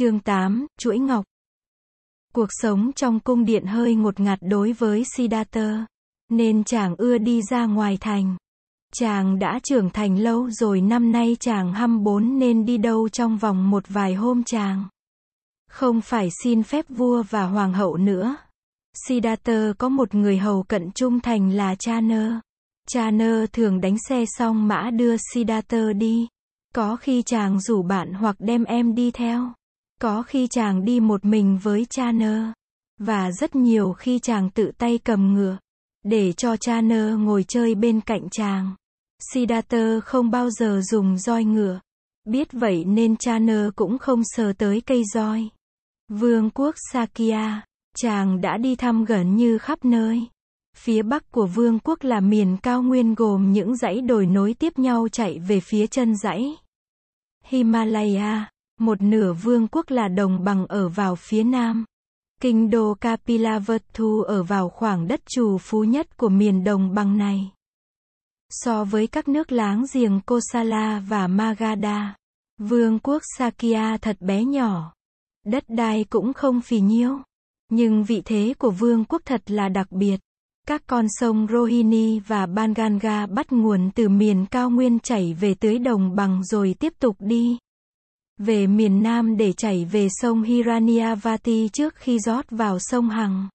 Chương 8, chuỗi ngọc. Cuộc sống trong cung điện hơi ngột ngạt đối với Siddhartha, nên chàng ưa đi ra ngoài thành. Chàng đã trưởng thành lâu rồi năm nay chàng hăm bốn nên đi đâu trong vòng một vài hôm chàng. Không phải xin phép vua và hoàng hậu nữa. Siddhartha có một người hầu cận trung thành là cha nơ. Cha nơ thường đánh xe xong mã đưa Siddhartha đi. Có khi chàng rủ bạn hoặc đem em đi theo. Có khi chàng đi một mình với cha nơ. Và rất nhiều khi chàng tự tay cầm ngựa. Để cho cha nơ ngồi chơi bên cạnh chàng. Siddhartha không bao giờ dùng roi ngựa. Biết vậy nên cha nơ cũng không sờ tới cây roi. Vương quốc Sakya, chàng đã đi thăm gần như khắp nơi. Phía bắc của vương quốc là miền cao nguyên gồm những dãy đồi nối tiếp nhau chạy về phía chân dãy. Himalaya, một nửa vương quốc là đồng bằng ở vào phía nam. Kinh đô Kapilavatthu ở vào khoảng đất trù phú nhất của miền đồng bằng này. So với các nước láng giềng Kosala và Magadha, vương quốc Sakya thật bé nhỏ. Đất đai cũng không phì nhiêu. Nhưng vị thế của vương quốc thật là đặc biệt. Các con sông Rohini và Banganga bắt nguồn từ miền cao nguyên chảy về tới đồng bằng rồi tiếp tục đi về miền Nam để chảy về sông Hiranyavati trước khi rót vào sông Hằng.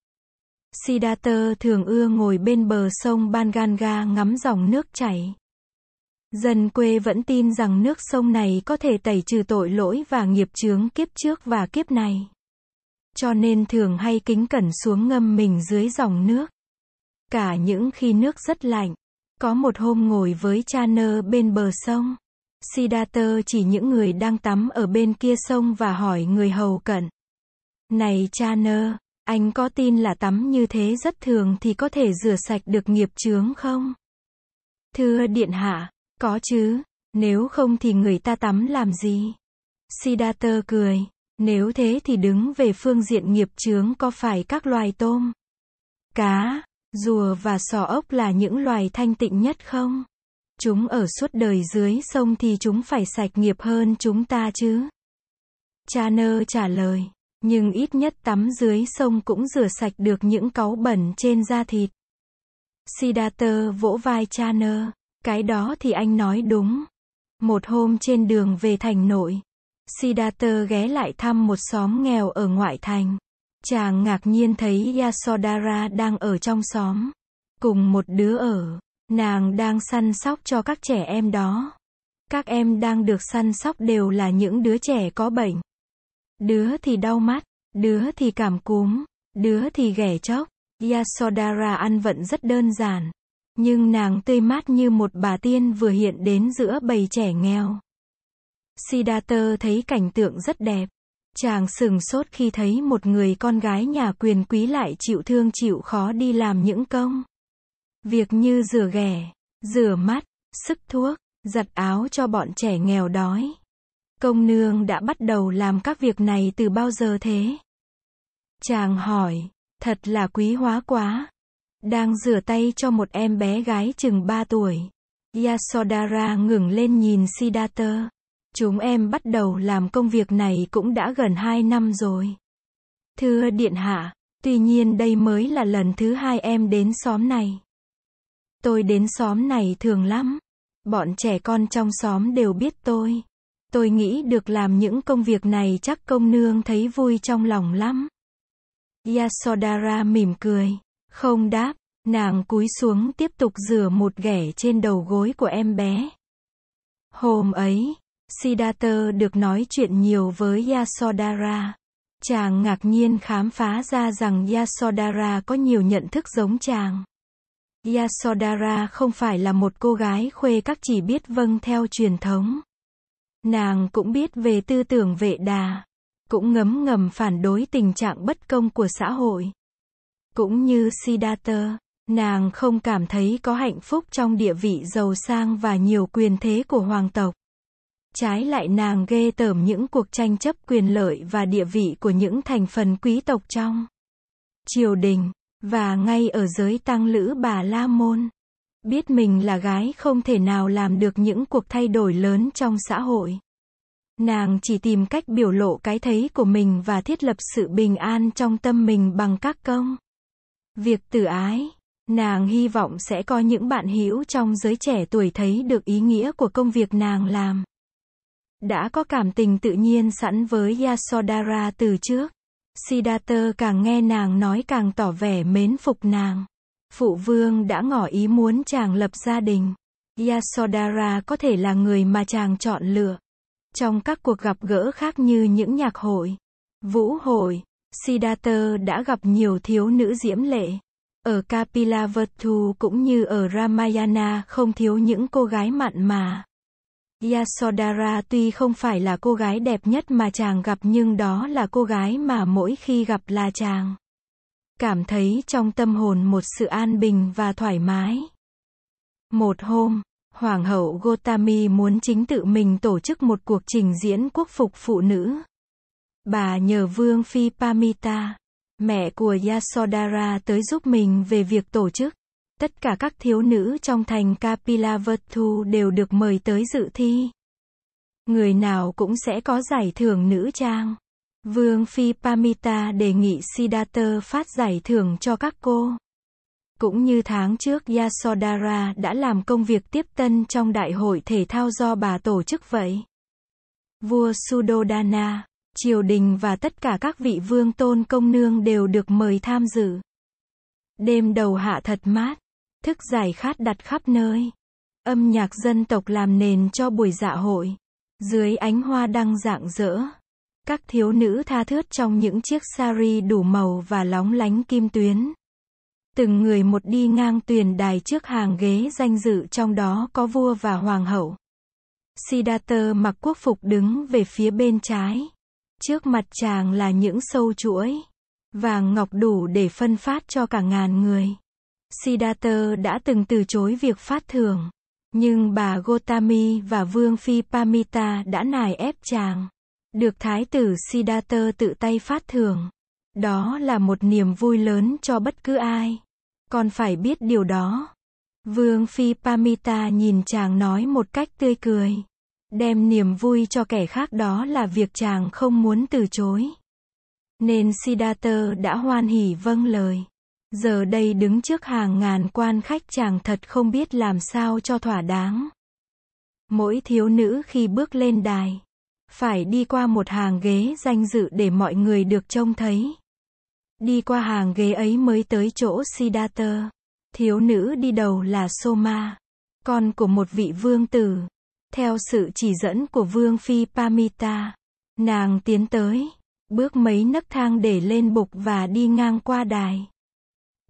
Siddhartha thường ưa ngồi bên bờ sông Banganga ngắm dòng nước chảy. Dân quê vẫn tin rằng nước sông này có thể tẩy trừ tội lỗi và nghiệp chướng kiếp trước và kiếp này. Cho nên thường hay kính cẩn xuống ngâm mình dưới dòng nước. Cả những khi nước rất lạnh. Có một hôm ngồi với cha nơ bên bờ sông. Siddhartha chỉ những người đang tắm ở bên kia sông và hỏi người hầu cận. Này cha nơ, anh có tin là tắm như thế rất thường thì có thể rửa sạch được nghiệp chướng không? Thưa điện hạ, có chứ, nếu không thì người ta tắm làm gì? Siddhartha cười, nếu thế thì đứng về phương diện nghiệp chướng có phải các loài tôm, cá, rùa và sò ốc là những loài thanh tịnh nhất không? Chúng ở suốt đời dưới sông thì chúng phải sạch nghiệp hơn chúng ta chứ. Cha nơ trả lời, nhưng ít nhất tắm dưới sông cũng rửa sạch được những cáu bẩn trên da thịt. Siddhartha vỗ vai cha nơ, cái đó thì anh nói đúng. Một hôm trên đường về thành nội, Siddhartha ghé lại thăm một xóm nghèo ở ngoại thành. Chàng ngạc nhiên thấy Yasodhara đang ở trong xóm. Cùng một đứa ở. Nàng đang săn sóc cho các trẻ em đó. Các em đang được săn sóc đều là những đứa trẻ có bệnh. Đứa thì đau mắt, đứa thì cảm cúm, đứa thì ghẻ chóc. Yasodhara ăn vận rất đơn giản. Nhưng nàng tươi mát như một bà tiên vừa hiện đến giữa bầy trẻ nghèo. Siddhartha thấy cảnh tượng rất đẹp. Chàng sừng sốt khi thấy một người con gái nhà quyền quý lại chịu thương chịu khó đi làm những công. Việc như rửa ghẻ, rửa mắt, sức thuốc, giặt áo cho bọn trẻ nghèo đói. Công nương đã bắt đầu làm các việc này từ bao giờ thế? Chàng hỏi, thật là quý hóa quá. Đang rửa tay cho một em bé gái chừng 3 tuổi. Yasodhara ngừng lên nhìn Siddhartha. Chúng em bắt đầu làm công việc này cũng đã gần 2 năm rồi. Thưa Điện Hạ, tuy nhiên đây mới là lần thứ hai em đến xóm này. Tôi đến xóm này thường lắm. Bọn trẻ con trong xóm đều biết tôi. Tôi nghĩ được làm những công việc này chắc công nương thấy vui trong lòng lắm. Yasodhara mỉm cười. Không đáp, nàng cúi xuống tiếp tục rửa một ghẻ trên đầu gối của em bé. Hôm ấy, Siddhartha được nói chuyện nhiều với Yasodhara. Chàng ngạc nhiên khám phá ra rằng Yasodhara có nhiều nhận thức giống chàng. Yasodhara không phải là một cô gái khuê các chỉ biết vâng theo truyền thống. Nàng cũng biết về tư tưởng vệ đà, cũng ngấm ngầm phản đối tình trạng bất công của xã hội. Cũng như Siddhartha, nàng không cảm thấy có hạnh phúc trong địa vị giàu sang và nhiều quyền thế của hoàng tộc. Trái lại nàng ghê tởm những cuộc tranh chấp quyền lợi và địa vị của những thành phần quý tộc trong triều đình. Và ngay ở giới tăng lữ bà La Môn, biết mình là gái không thể nào làm được những cuộc thay đổi lớn trong xã hội. Nàng chỉ tìm cách biểu lộ cái thấy của mình và thiết lập sự bình an trong tâm mình bằng các công. Việc tử ái. Nàng hy vọng sẽ có những bạn hữu trong giới trẻ tuổi thấy được ý nghĩa của công việc nàng làm. Đã có cảm tình tự nhiên sẵn với Yasodhara từ trước. Siddhartha càng nghe nàng nói càng tỏ vẻ mến phục nàng. Phụ vương đã ngỏ ý muốn chàng lập gia đình. Yasodhara có thể là người mà chàng chọn lựa. Trong các cuộc gặp gỡ khác như những nhạc hội, vũ hội, Siddhartha đã gặp nhiều thiếu nữ diễm lệ. Ở Kapilavatthu cũng như ở Ramayana không thiếu những cô gái mặn mà. Yasodhara tuy không phải là cô gái đẹp nhất mà chàng gặp nhưng đó là cô gái mà mỗi khi gặp là chàng. Cảm thấy trong tâm hồn một sự an bình và thoải mái. Một hôm, Hoàng hậu Gotami muốn chính tự mình tổ chức một cuộc trình diễn quốc phục phụ nữ. Bà nhờ Vương Phi Pamita, mẹ của Yasodhara tới giúp mình về việc tổ chức. Tất cả các thiếu nữ trong thành Kapilavatthu đều được mời tới dự thi. Người nào cũng sẽ có giải thưởng nữ trang. Vương Phi Pamita đề nghị Siddhartha phát giải thưởng cho các cô. Cũng như tháng trước Yasodhara đã làm công việc tiếp tân trong đại hội thể thao do bà tổ chức vậy. Vua Sudodana, triều đình và tất cả các vị vương tôn công nương đều được mời tham dự. Đêm đầu hạ thật mát, thức giải khát đặt khắp nơi. Âm nhạc dân tộc làm nền cho buổi dạ hội. Dưới ánh hoa đăng rạng rỡ, Các thiếu nữ tha thướt trong những chiếc sari đủ màu và lóng lánh kim tuyến. Từng người một đi ngang tuyền đài trước hàng ghế danh dự trong đó có vua và hoàng hậu. Siddhartha mặc quốc phục đứng về phía bên trái. Trước mặt chàng là những sâu chuỗi. Vàng ngọc đủ để phân phát cho cả ngàn người. Siddhartha đã từng từ chối việc phát thưởng. Nhưng bà Gotami và Vương Phi Pamita đã nài ép chàng. Được Thái tử Siddhartha tự tay phát thưởng. Đó là một niềm vui lớn cho bất cứ ai. Còn phải biết điều đó. Vương Phi Pamita nhìn chàng nói một cách tươi cười. Đem niềm vui cho kẻ khác đó là việc chàng không muốn từ chối. Nên Siddhartha đã hoan hỉ vâng lời. Giờ đây đứng trước hàng ngàn quan khách chàng thật không biết làm sao cho thỏa đáng. Mỗi thiếu nữ khi bước lên đài, phải đi qua một hàng ghế danh dự để mọi người được trông thấy. Đi qua hàng ghế ấy mới tới chỗ Siddhartha. Thiếu nữ đi đầu là Soma, con của một vị vương tử. Theo sự chỉ dẫn của vương phi Pamita, nàng tiến tới, bước mấy nấc thang để lên bục và đi ngang qua đài.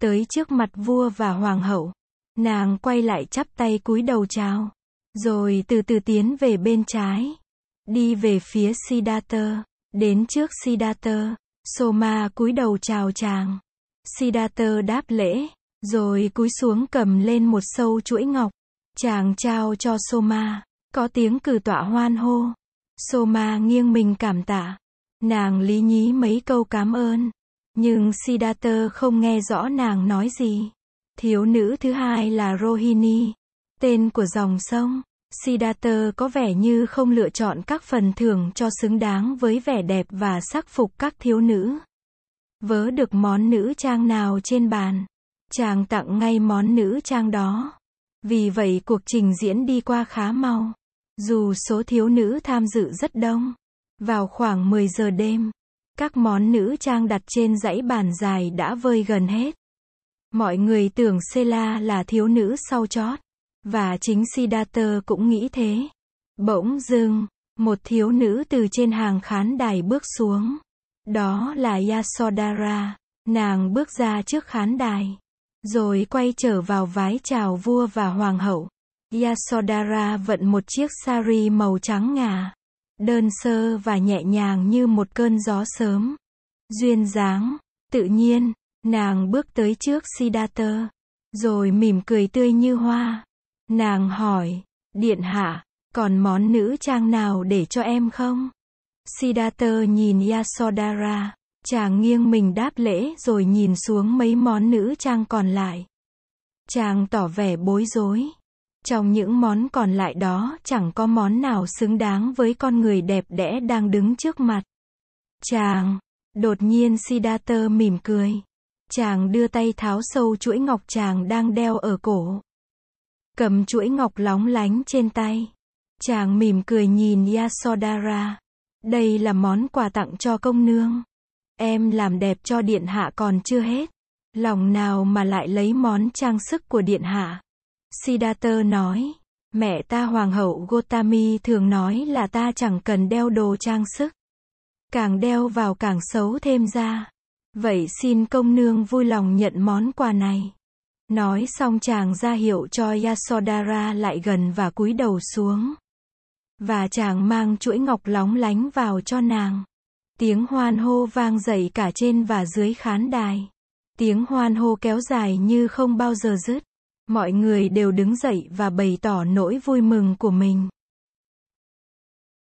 Tới trước mặt vua và hoàng hậu, nàng quay lại chắp tay cúi đầu chào, rồi từ từ tiến về bên trái, đi về phía Siddhartha, đến trước Siddhartha. Soma cúi đầu chào chàng. Siddhartha đáp lễ, rồi cúi xuống cầm lên một sâu chuỗi ngọc. Chàng trao cho Soma, có tiếng cử tọa hoan hô. Soma nghiêng mình cảm tạ. Nàng lý nhí mấy câu cảm ơn. Nhưng Siddhartha không nghe rõ nàng nói gì. Thiếu nữ thứ hai là Rohini, tên của dòng sông. Siddhartha có vẻ như không lựa chọn các phần thưởng cho xứng đáng với vẻ đẹp và sắc phục các thiếu nữ. Vớ được món nữ trang nào trên bàn, chàng tặng ngay món nữ trang đó. Vì vậy cuộc trình diễn đi qua khá mau. Dù số thiếu nữ tham dự rất đông. Vào khoảng 10 giờ đêm, các món nữ trang đặt trên dãy bàn dài đã vơi gần hết. Mọi người tưởng Sela là thiếu nữ sau chót. Và chính Siddhartha cũng nghĩ thế. Bỗng dưng, một thiếu nữ từ trên hàng khán đài bước xuống. Đó là Yasodhara. Nàng bước ra trước khán đài. Rồi quay trở vào vái chào vua và hoàng hậu. Yasodhara vận một chiếc sari màu trắng ngà. Đơn sơ và nhẹ nhàng như một cơn gió sớm. Duyên dáng, tự nhiên, nàng bước tới trước Siddhartha. Rồi mỉm cười tươi như hoa. Nàng hỏi, điện hạ, còn món nữ trang nào để cho em không? Siddhartha nhìn Yasodhara, chàng nghiêng mình đáp lễ rồi nhìn xuống mấy món nữ trang còn lại. Chàng tỏ vẻ bối rối. Trong những món còn lại đó, chẳng có món nào xứng đáng với con người đẹp đẽ đang đứng trước mặt. Chàng, đột nhiên Siddhartha mỉm cười. Chàng đưa tay tháo sâu chuỗi ngọc chàng đang đeo ở cổ. Cầm chuỗi ngọc lóng lánh trên tay. Chàng mỉm cười nhìn Yasodhara. Đây là món quà tặng cho công nương. Em làm đẹp cho điện hạ còn chưa hết. Lòng nào mà lại lấy món trang sức của điện hạ. Siddhartha nói. Mẹ ta hoàng hậu Gotami thường nói là ta chẳng cần đeo đồ trang sức. Càng đeo vào càng xấu thêm ra. Vậy xin công nương vui lòng nhận món quà này. Nói xong chàng ra hiệu cho Yasodhara lại gần và cúi đầu xuống. Và chàng mang chuỗi ngọc lóng lánh vào cho nàng. Tiếng hoan hô vang dậy cả trên và dưới khán đài. Tiếng hoan hô kéo dài như không bao giờ dứt. Mọi người đều đứng dậy và bày tỏ nỗi vui mừng của mình.